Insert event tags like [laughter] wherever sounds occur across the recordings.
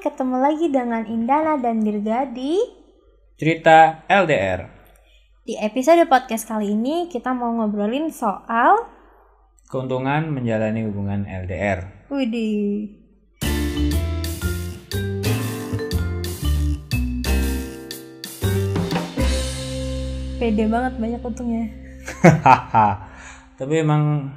ketemu lagi dengan Indana dan Dirga di Cerita LDR. di episode podcast kali ini kita mau ngobrolin soal Keuntungan menjalani hubungan LDR. Widih. Pede banget banyak untungnya. Tapi emang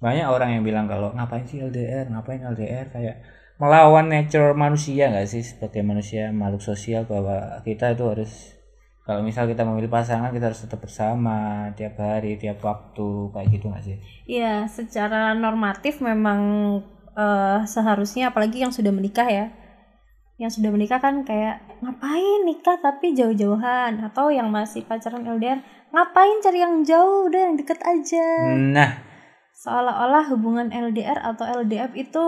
banyak orang yang bilang kalau ngapain sih LDR, ngapain LDR kayak melawan nature manusia nggak sih sebagai manusia makhluk sosial bahwa kita itu harus kalau misal kita memilih pasangan kita harus tetap bersama tiap hari tiap waktu kayak gitu nggak sih Iya, secara normatif memang eh, seharusnya apalagi yang sudah menikah ya. Yang sudah menikah kan kayak ngapain nikah tapi jauh-jauhan atau yang masih pacaran LDR ngapain cari yang jauh udah yang deket aja. nah Seolah-olah hubungan LDR atau LDF itu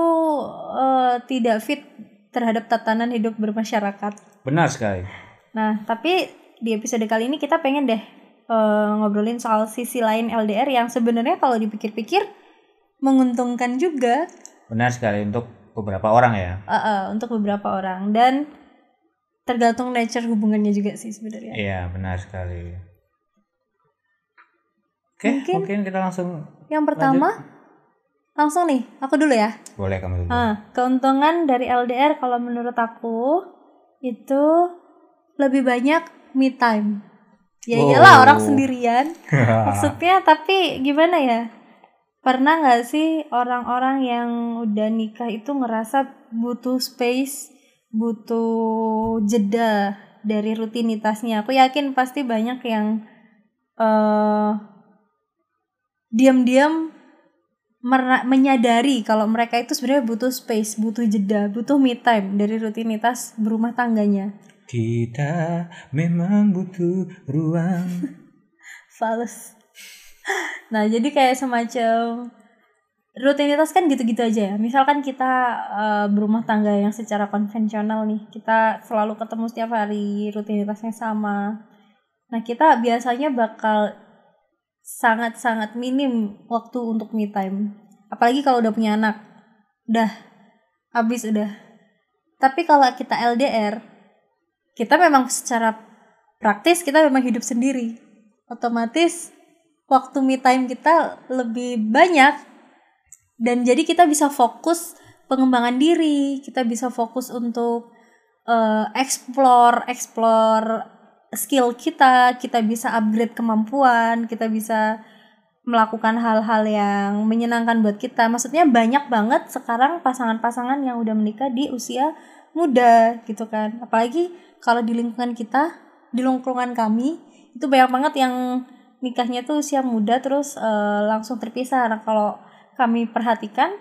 eh, tidak fit terhadap tatanan hidup bermasyarakat. benar sekali Nah, tapi di episode kali ini kita pengen deh eh, ngobrolin soal sisi lain LDR yang sebenarnya kalau dipikir-pikir menguntungkan juga benar sekali untuk beberapa orang ya eh, eh, untuk beberapa orang dan tergantung nature hubungannya juga sih sebenarnya. Iya, benar sekali. Oke, Mungkin- mungkin, kita langsung Yang pertama langsung nih, aku dulu ya. boleh kamu dulu. Ah, keuntungan dari LDR kalau menurut aku itu lebih banyak me time. Ya iyalah Oh. orang sendirian. [laughs] Maksudnya tapi gimana ya? Pernah nggak sih orang-orang yang udah nikah itu ngerasa butuh space, butuh jeda dari rutinitasnya? Aku yakin pasti banyak yang eh diam-diam menyadari kalau mereka itu sebenarnya butuh space, butuh jeda, butuh me time dari rutinitas berumah tangganya. Kita memang butuh ruang. [laughs] Fals. Nah, jadi kayak semacam rutinitas kan gitu-gitu aja ya. Misalkan kita eh, berumah tangga yang secara konvensional nih, kita selalu ketemu setiap hari, rutinitasnya sama. Nah, kita biasanya bakal sangat-sangat minim waktu untuk me time. Apalagi kalau udah punya anak. Udah habis udah. Tapi kalau kita LDR, kita memang secara praktis kita memang hidup sendiri. Otomatis waktu me time kita lebih banyak dan jadi kita bisa fokus pengembangan diri, kita bisa fokus untuk eh, explore, explore skill kita, kita bisa upgrade kemampuan, kita bisa melakukan hal-hal yang menyenangkan buat kita. Maksudnya banyak banget sekarang pasangan-pasangan yang udah menikah di usia muda gitu kan. Apalagi kalau di lingkungan kita, di lingkungan kami itu banyak banget yang nikahnya tuh usia muda terus eh, langsung terpisah. Nah, kalau kami perhatikan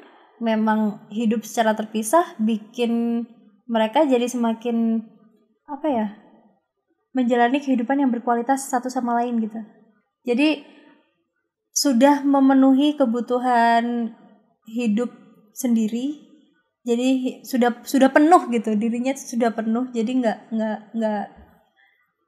memang hidup secara terpisah bikin mereka jadi semakin apa ya? Menjalani kehidupan yang berkualitas satu sama lain gitu. Jadi sudah memenuhi kebutuhan hidup sendiri. Jadi sudah sudah penuh gitu dirinya sudah penuh. Jadi nggak nggak nggak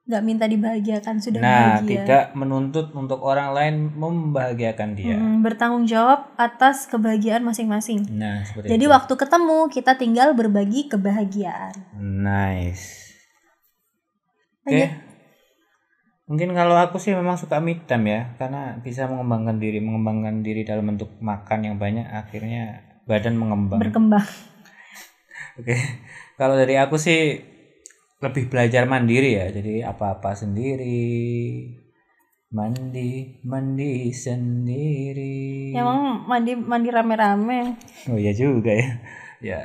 nggak minta dibahagiakan sudah Nah, bahagia. tidak menuntut untuk orang lain membahagiakan dia. Mm, bertanggung jawab atas kebahagiaan masing-masing. Nah, seperti Jadi itu. waktu ketemu kita tinggal berbagi kebahagiaan. Nice. Oke. Mungkin kalau aku sih memang suka time ya, karena bisa mengembangkan diri, mengembangkan diri dalam bentuk makan yang banyak, akhirnya badan mengembang. Berkembang. [laughs] Oke, kalau dari aku sih lebih belajar mandiri ya, jadi apa-apa sendiri, mandi, mandi sendiri. Emang mandi mandi rame-rame. Oh iya juga ya, ya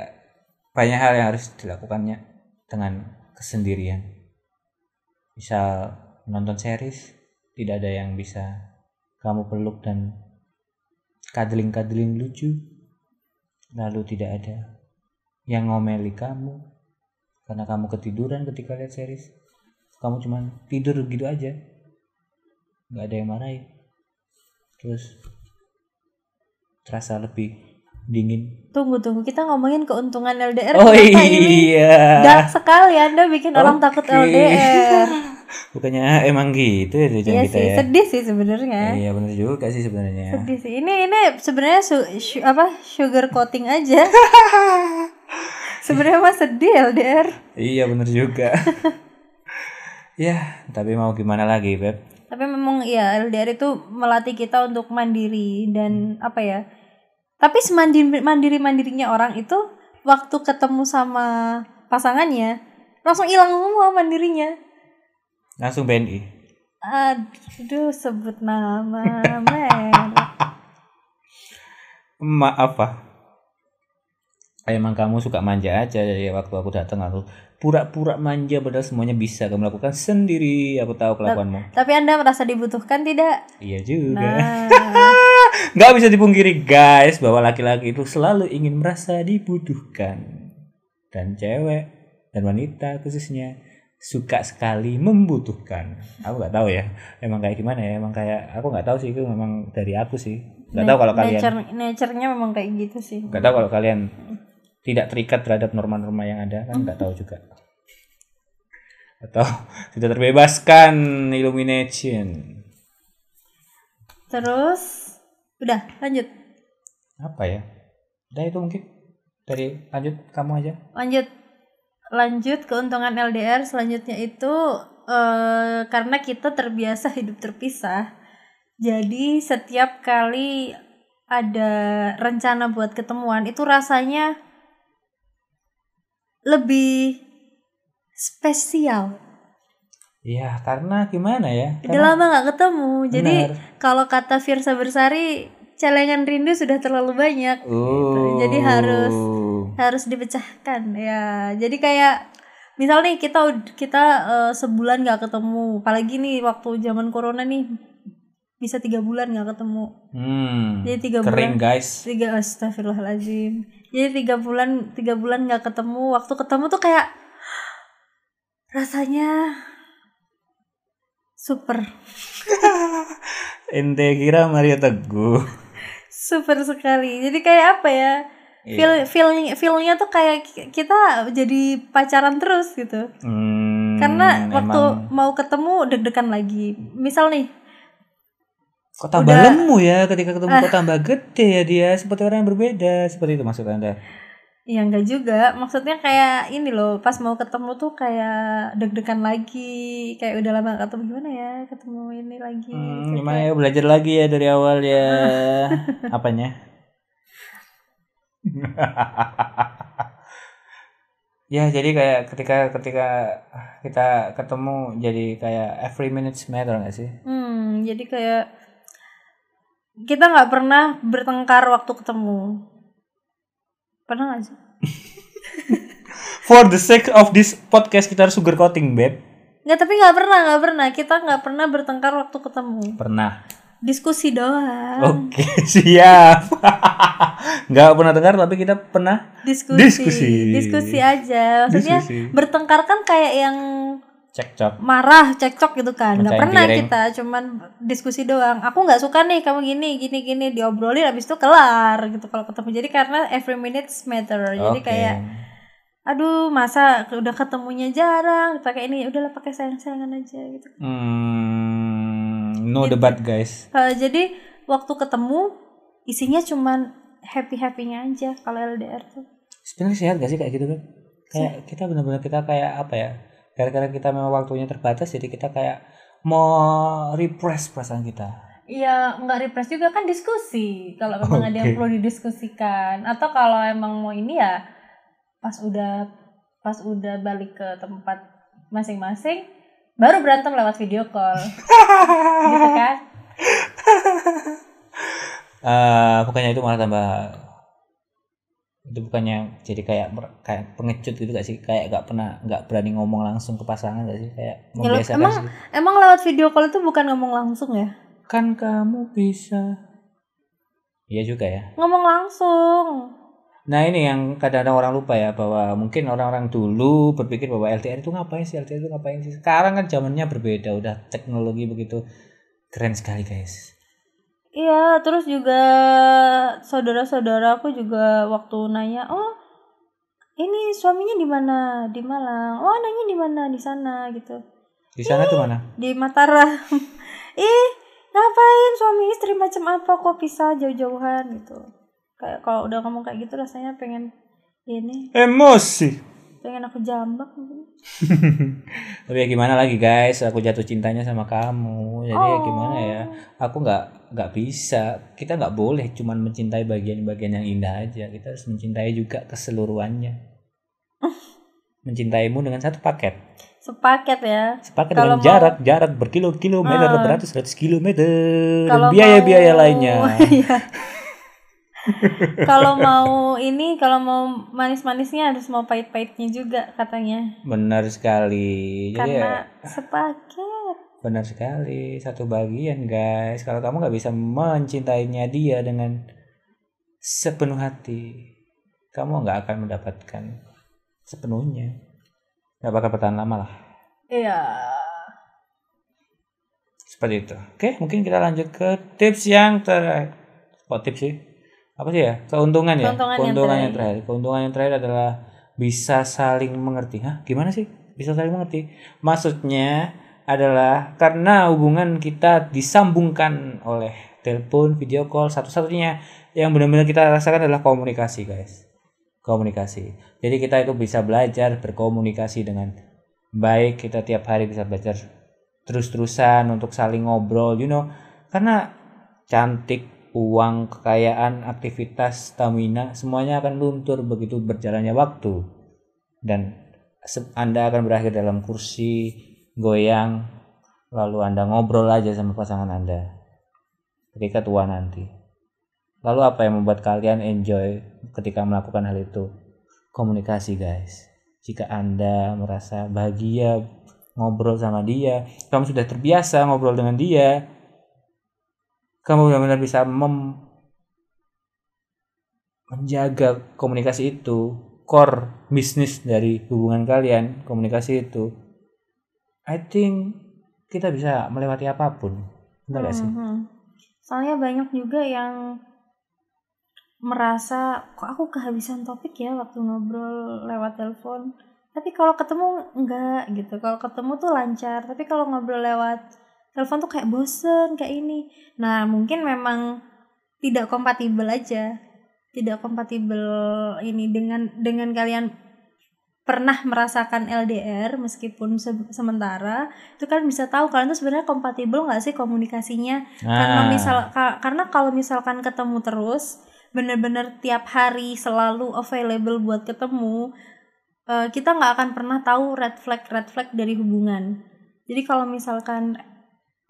banyak hal yang harus dilakukannya dengan kesendirian. Misal nonton series, tidak ada yang bisa kamu peluk dan kadling-kadling lucu, lalu tidak ada yang ngomeli kamu karena kamu ketiduran ketika lihat series. Kamu cuman tidur gitu aja nggak ada yang marahin. Terus terasa lebih dingin Tunggu tunggu kita ngomongin keuntungan LDR oh kenapa iya dark sekali Anda bikin orang takut. LDR. [laughs] bukannya emang gitu ya tujuan Iya kita sih, ya sedih sih sebenarnya. iya benar juga sih sebenarnya Sedih sih. Ini ini sebenarnya su- su- apa sugar coating aja. [laughs] Sebenarnya mah sedih LDR. Iya bener juga. [laughs] ya, tapi mau gimana lagi, Beb? Tapi memang ya LDR itu melatih kita untuk mandiri dan apa ya? Tapi semandiri mandiri mandirinya orang itu waktu ketemu sama pasangannya langsung hilang semua mandirinya. Langsung BNI. Aduh sebut nama men. [laughs] Maaf, Pak. Emang kamu suka manja aja dari waktu aku datang aku pura-pura manja padahal semuanya bisa kamu lakukan sendiri. Aku tahu kelakuanmu. Tapi anda merasa dibutuhkan tidak? Iya juga. Nah, [laughs] Nggak bisa dipungkiri guys bahwa laki-laki itu selalu ingin merasa dibutuhkan. Dan cewek dan wanita khususnya suka sekali membutuhkan. Aku nggak tahu ya, emang kayak gimana ya, emang kayak aku nggak tahu sih itu memang dari aku sih. Nggak tahu kalau kalian, nature nature-nya memang kayak gitu sih. nggak tahu kalau kalian tidak terikat terhadap norma-norma yang ada kan nggak tahu juga. Atau [laughs] sudah terbebaskan illumination. Terus udah lanjut. Apa ya? Udah itu mungkin dari lanjut kamu aja. lanjut lanjut keuntungan LDR selanjutnya itu eh, karena kita terbiasa hidup terpisah jadi setiap kali ada rencana buat ketemuan itu rasanya lebih spesial Iya, karena gimana ya? udah lama nggak ketemu jadi kalau kata Firsa Bersari celengan rindu sudah terlalu banyak Oh. jadi harus harus dipecahkan ya jadi kayak misal nih kita kita eh, sebulan nggak ketemu apalagi nih waktu zaman corona nih bisa tiga bulan nggak ketemu Hmm. jadi tiga Kering bulan guys. tiga astagfirullahaladzim jadi tiga bulan tiga bulan nggak ketemu waktu ketemu tuh kayak rasanya super. [laughs] Ente kira Maria Teguh. super sekali. Jadi kayak apa ya? Iya. feel feelnya feelnya tuh kayak ki- kita jadi pacaran terus gitu. Hmm, karena waktu emang mau ketemu deg-degan lagi. Misal nih kok tambah udah- lemu ya ketika ketemu? Kok [laughs] tambah gede ya dia? Seperti orang yang berbeda. Seperti itu maksud anda ya enggak juga. Maksudnya kayak ini loh pas mau ketemu tuh kayak deg-degan lagi. Kayak udah lama gak ketemu gimana ya ketemu ini lagi hmm, Kayak- gimana ya belajar lagi ya dari awal ya. [laughs] Apanya? [laughs] Ya jadi kayak ketika ketika kita ketemu jadi kayak every minutes matter nggak sih? Hmm jadi kayak kita nggak pernah bertengkar waktu ketemu pernah gak sih? [laughs] For the sake of this podcast kita harus sugar coating beb. Nggak tapi nggak pernah nggak pernah. Kita nggak pernah bertengkar waktu ketemu. Pernah. Diskusi doang. Oke, [laughs] siap. [laughs] Nggak pernah dengar tapi kita pernah diskusi. Diskusi. diskusi aja. Maksudnya Diskusi. bertengkar kan kayak yang cekcok. marah cekcok gitu kan nggak pernah piring. kita cuman diskusi doang aku nggak suka nih kamu gini gini gini diobrolin habis itu kelar gitu kalau ketemu jadi karena every minutes matter jadi Oke. kayak aduh masa udah ketemunya jarang pakai ini udahlah pakai sayang sayangan aja gitu Hmm, no debat guys. Eh, jadi waktu ketemu isinya cuman happy happynya aja kalau LDR tuh Sebenarnya sehat gak sih kayak gitu kan? Kayak kita benar-benar kita kayak apa ya? Gara-gara kita memang waktunya terbatas jadi kita kayak mau repress perasaan kita. Iya, nggak repress juga kan diskusi. Kalau memang ada yang perlu didiskusikan, atau kalau emang mau ini ya pas udah pas udah balik ke tempat masing-masing, baru berantem lewat video call, [laughs] gitu kan? Eh, bukannya itu malah tambah itu bukannya jadi kayak kayak pengecut gitu gak sih? Kayak gak pernah nggak berani ngomong langsung ke pasangan gak sih? Kayak Ya, membiasakan emang sih. emang lewat video call itu bukan ngomong langsung ya? kan kamu bisa. Iya juga ya. Ngomong langsung. nah ini yang kadang-kadang orang lupa ya bahwa mungkin orang-orang dulu berpikir bahwa LDR itu ngapain sih? LDR itu ngapain sih? Sekarang kan zamannya berbeda udah teknologi begitu. Keren sekali guys Iya, terus juga saudara-saudaraku juga waktu nanya, "Oh, ini suaminya di mana? Di Malang." "Oh, anaknya di mana? Di sana." gitu. di sana tuh mana Di Mataram. [laughs] Ih, ngapain suami istri macam apa kok pisah jauh-jauhan gitu. Kayak kalau udah ngomong kayak gitu rasanya pengen ini Emosi. pengen aku jambak mungkin. [laughs] Tapi ya gimana lagi guys, aku jatuh cintanya sama kamu. Jadi ya Oh. gimana ya? Aku nggak nggak bisa. Kita nggak boleh cuman mencintai bagian-bagian yang indah aja. Kita harus mencintai juga keseluruhannya. [laughs] Mencintaimu dengan satu paket. sepaket ya Sepaket Kalau dengan mau- jarak, jarak berkilo-kilometer, Ah. beratus-ratus kilometer, dan Kalau biaya-biaya mau- lainnya. [laughs] [laughs] Kalau mau ini kalau mau manis-manisnya harus mau pahit-pahitnya juga katanya Benar sekali. Jadi ya, karena sepaket benar sekali satu bagian guys. Kalau kamu nggak bisa mencintainya dia dengan sepenuh hati, kamu nggak akan mendapatkan sepenuhnya. Nggak bakal bertahan lama lah. iya Seperti itu. Oke, mungkin kita lanjut ke tips yang terakhir. Kok tips sih? Apa sih ya? Keuntungan ya? Keuntungan yang yang terakhir. Keuntungan yang terakhir adalah bisa saling mengerti. Hah? Gimana sih? Bisa saling mengerti. Maksudnya adalah karena hubungan kita disambungkan oleh telepon, video call, satu-satunya yang benar-benar kita rasakan adalah komunikasi, guys. Komunikasi. Jadi kita itu bisa belajar berkomunikasi dengan baik. Kita tiap hari bisa belajar terus-terusan untuk saling ngobrol, you know. Karena cantik, uang, kekayaan, aktivitas, stamina, semuanya akan luntur begitu berjalannya waktu. Dan Anda akan berakhir dalam kursi goyang, lalu Anda ngobrol aja sama pasangan Anda ketika tua nanti. Lalu apa yang membuat kalian enjoy ketika melakukan hal itu? Komunikasi guys. Jika Anda merasa bahagia ngobrol sama dia, kamu sudah terbiasa ngobrol dengan dia, kamu benar-benar bisa mem- menjaga komunikasi itu, core bisnis dari hubungan kalian, komunikasi itu. I think kita bisa melewati apa pun. Benar gak sih? Mhm. soalnya banyak juga yang merasa kok aku kehabisan topik ya waktu ngobrol lewat telepon tapi kalau ketemu enggak gitu kalau ketemu tuh lancar tapi kalau ngobrol lewat telepon tuh kayak bosen kayak ini. Nah mungkin memang tidak kompatibel aja. Tidak kompatibel ini dengan dengan kalian pernah merasakan LDR meskipun se- sementara itu kan bisa tahu kalian tuh sebenarnya kompatibel nggak sih komunikasinya? Karena Ah. misal ka- karena kalau misalkan ketemu terus bener-bener tiap hari selalu available buat ketemu eh, kita nggak akan pernah tahu red flag red flag dari hubungan. Jadi kalau misalkan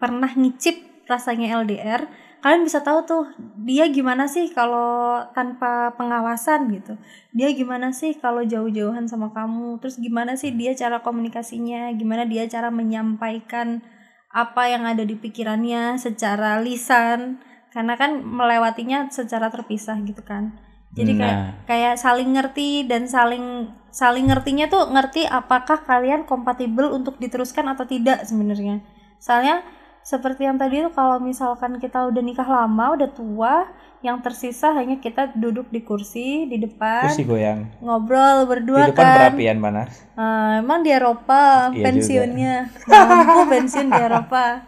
pernah ngicip rasanya LDR kalian bisa tahu tuh dia gimana sih kalau tanpa pengawasan gitu? Dia gimana sih kalau jauh-jauhan sama kamu? Terus gimana sih dia cara komunikasinya? Gimana dia cara menyampaikan apa yang ada di pikirannya secara lisan? Karena kan melewatinya secara terpisah gitu kan. Jadi kayak Nah. kayak saling ngerti dan saling saling ngertinya tuh ngerti apakah kalian kompatibel untuk diteruskan atau tidak sebenarnya. Soalnya seperti yang tadi tuh kalau misalkan kita udah nikah lama udah tua yang tersisa hanya kita duduk di kursi di depan Kursi goyang. ngobrol Di berdua depan kan. perapian panas. Ah, emang di Eropa Iya pensiunnya. Mampu pensiun di Eropa.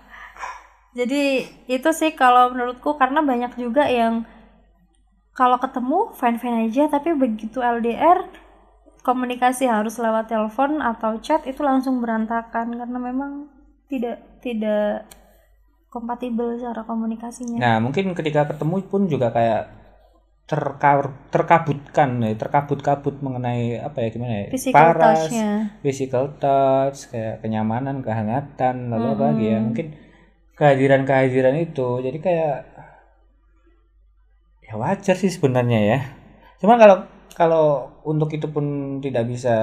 Jadi itu sih kalau menurutku karena banyak juga yang kalau ketemu fine fine aja tapi begitu LDR komunikasi harus lewat telepon atau chat itu langsung berantakan. Karena memang tidak tidak kompatibel cara komunikasinya Nah, mungkin ketika ketemu pun juga kayak terkar terkabutkan ya, terkabut-kabut mengenai apa ya gimana ya? physical paras, touch-nya physical touch, kayak kenyamanan, kehangatan, lalu apa lagi ya? Mm-mm. Mungkin kehadiran-kehadiran itu. Jadi kayak ya wajar sih sebenarnya ya. Cuma kalau kalau untuk itu pun tidak bisa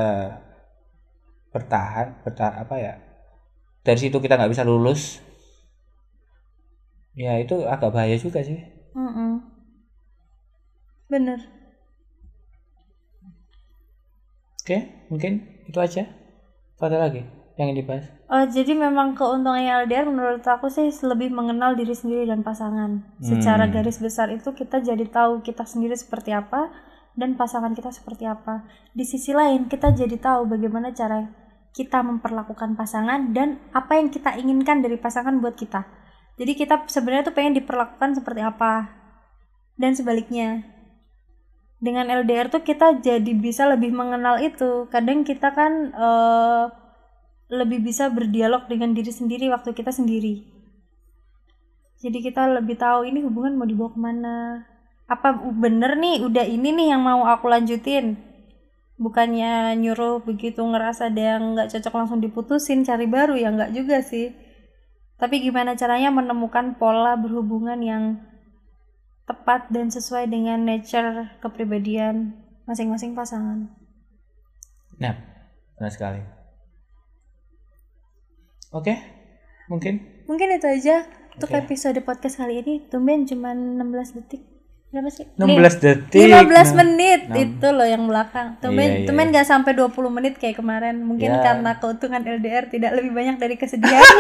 bertahan, bertahan apa ya? Dari situ kita nggak bisa lulus. Ya itu agak bahaya juga sih. Mm-mm. bener Oke, mungkin itu aja. Apa Ada lagi yang dibahas? Oh, jadi memang keuntungannya LDR menurut aku sih lebih mengenal diri sendiri dan pasangan. Secara Hmm. garis besar itu kita jadi tahu kita sendiri seperti apa dan pasangan kita seperti apa. Di sisi lain kita jadi tahu bagaimana cara kita memperlakukan pasangan dan apa yang kita inginkan dari pasangan buat kita. Jadi kita sebenarnya tuh pengen diperlakukan seperti apa. Dan sebaliknya. dengan LDR tuh kita jadi bisa lebih mengenal itu. Kadang kita kan eh, lebih bisa berdialog dengan diri sendiri waktu kita sendiri. Jadi kita lebih tahu ini hubungan mau dibawa ke mana? Apa bener nih udah ini nih yang mau aku lanjutin? Bukannya nyuruh begitu ngerasa ada yang nggak cocok langsung diputusin cari baru ya nggak juga sih tapi gimana caranya menemukan pola berhubungan yang tepat dan sesuai dengan nature kepribadian masing-masing pasangan Nah, benar sekali. Oke, mungkin mungkin itu aja untuk Oke. episode podcast kali ini tumben cuma 16 detik berapa sih 16 detik. 15 Nah, menit enam. itu loh yang belakang. Temen Iya, iya, temen gak sampai 20 menit kayak kemarin. Mungkin Ya. karena keuntungan LDR tidak lebih banyak dari [laughs] kesedihannya.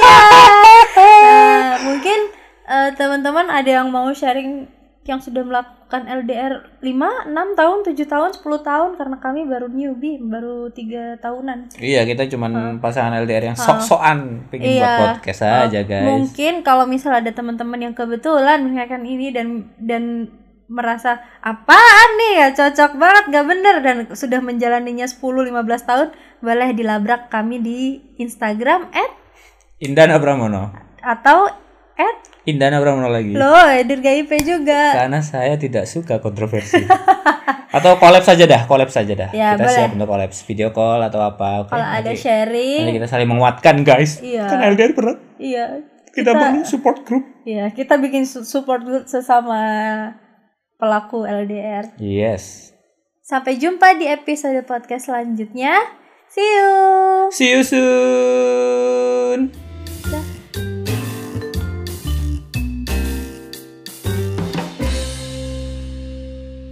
Nah, [laughs] mungkin eh, teman-teman ada yang mau sharing yang sudah melakukan LDR 5, 6 tahun, 7 tahun, 10 tahun karena kami baru newbie, baru 3 tahunan. Iya, kita cuman pasangan LDR yang sok-sokan pengen buat Iya. podcast aja, guys. Mungkin kalau misal ada teman-teman yang kebetulan mendengarkan ini dan dan merasa apaan nih ya cocok banget gak bener dan sudah menjalaninya 10-15 tahun boleh dilabrak kami di Instagram at Indana Pramono. atau at Indana Pramono lagi. lo Edir GIP juga Karena saya tidak suka kontroversi. [laughs] atau collab saja dah, collab saja dah. Ya, kita boleh. siap untuk collab video call atau apa. Oke. kalau ada sharing nanti kita saling menguatkan, guys. Iya. Kan LDR berat. iya Kita, perlu support group. iya kita bikin su- support group sesama pelaku LDR Yes. sampai jumpa di episode podcast selanjutnya see you See you soon.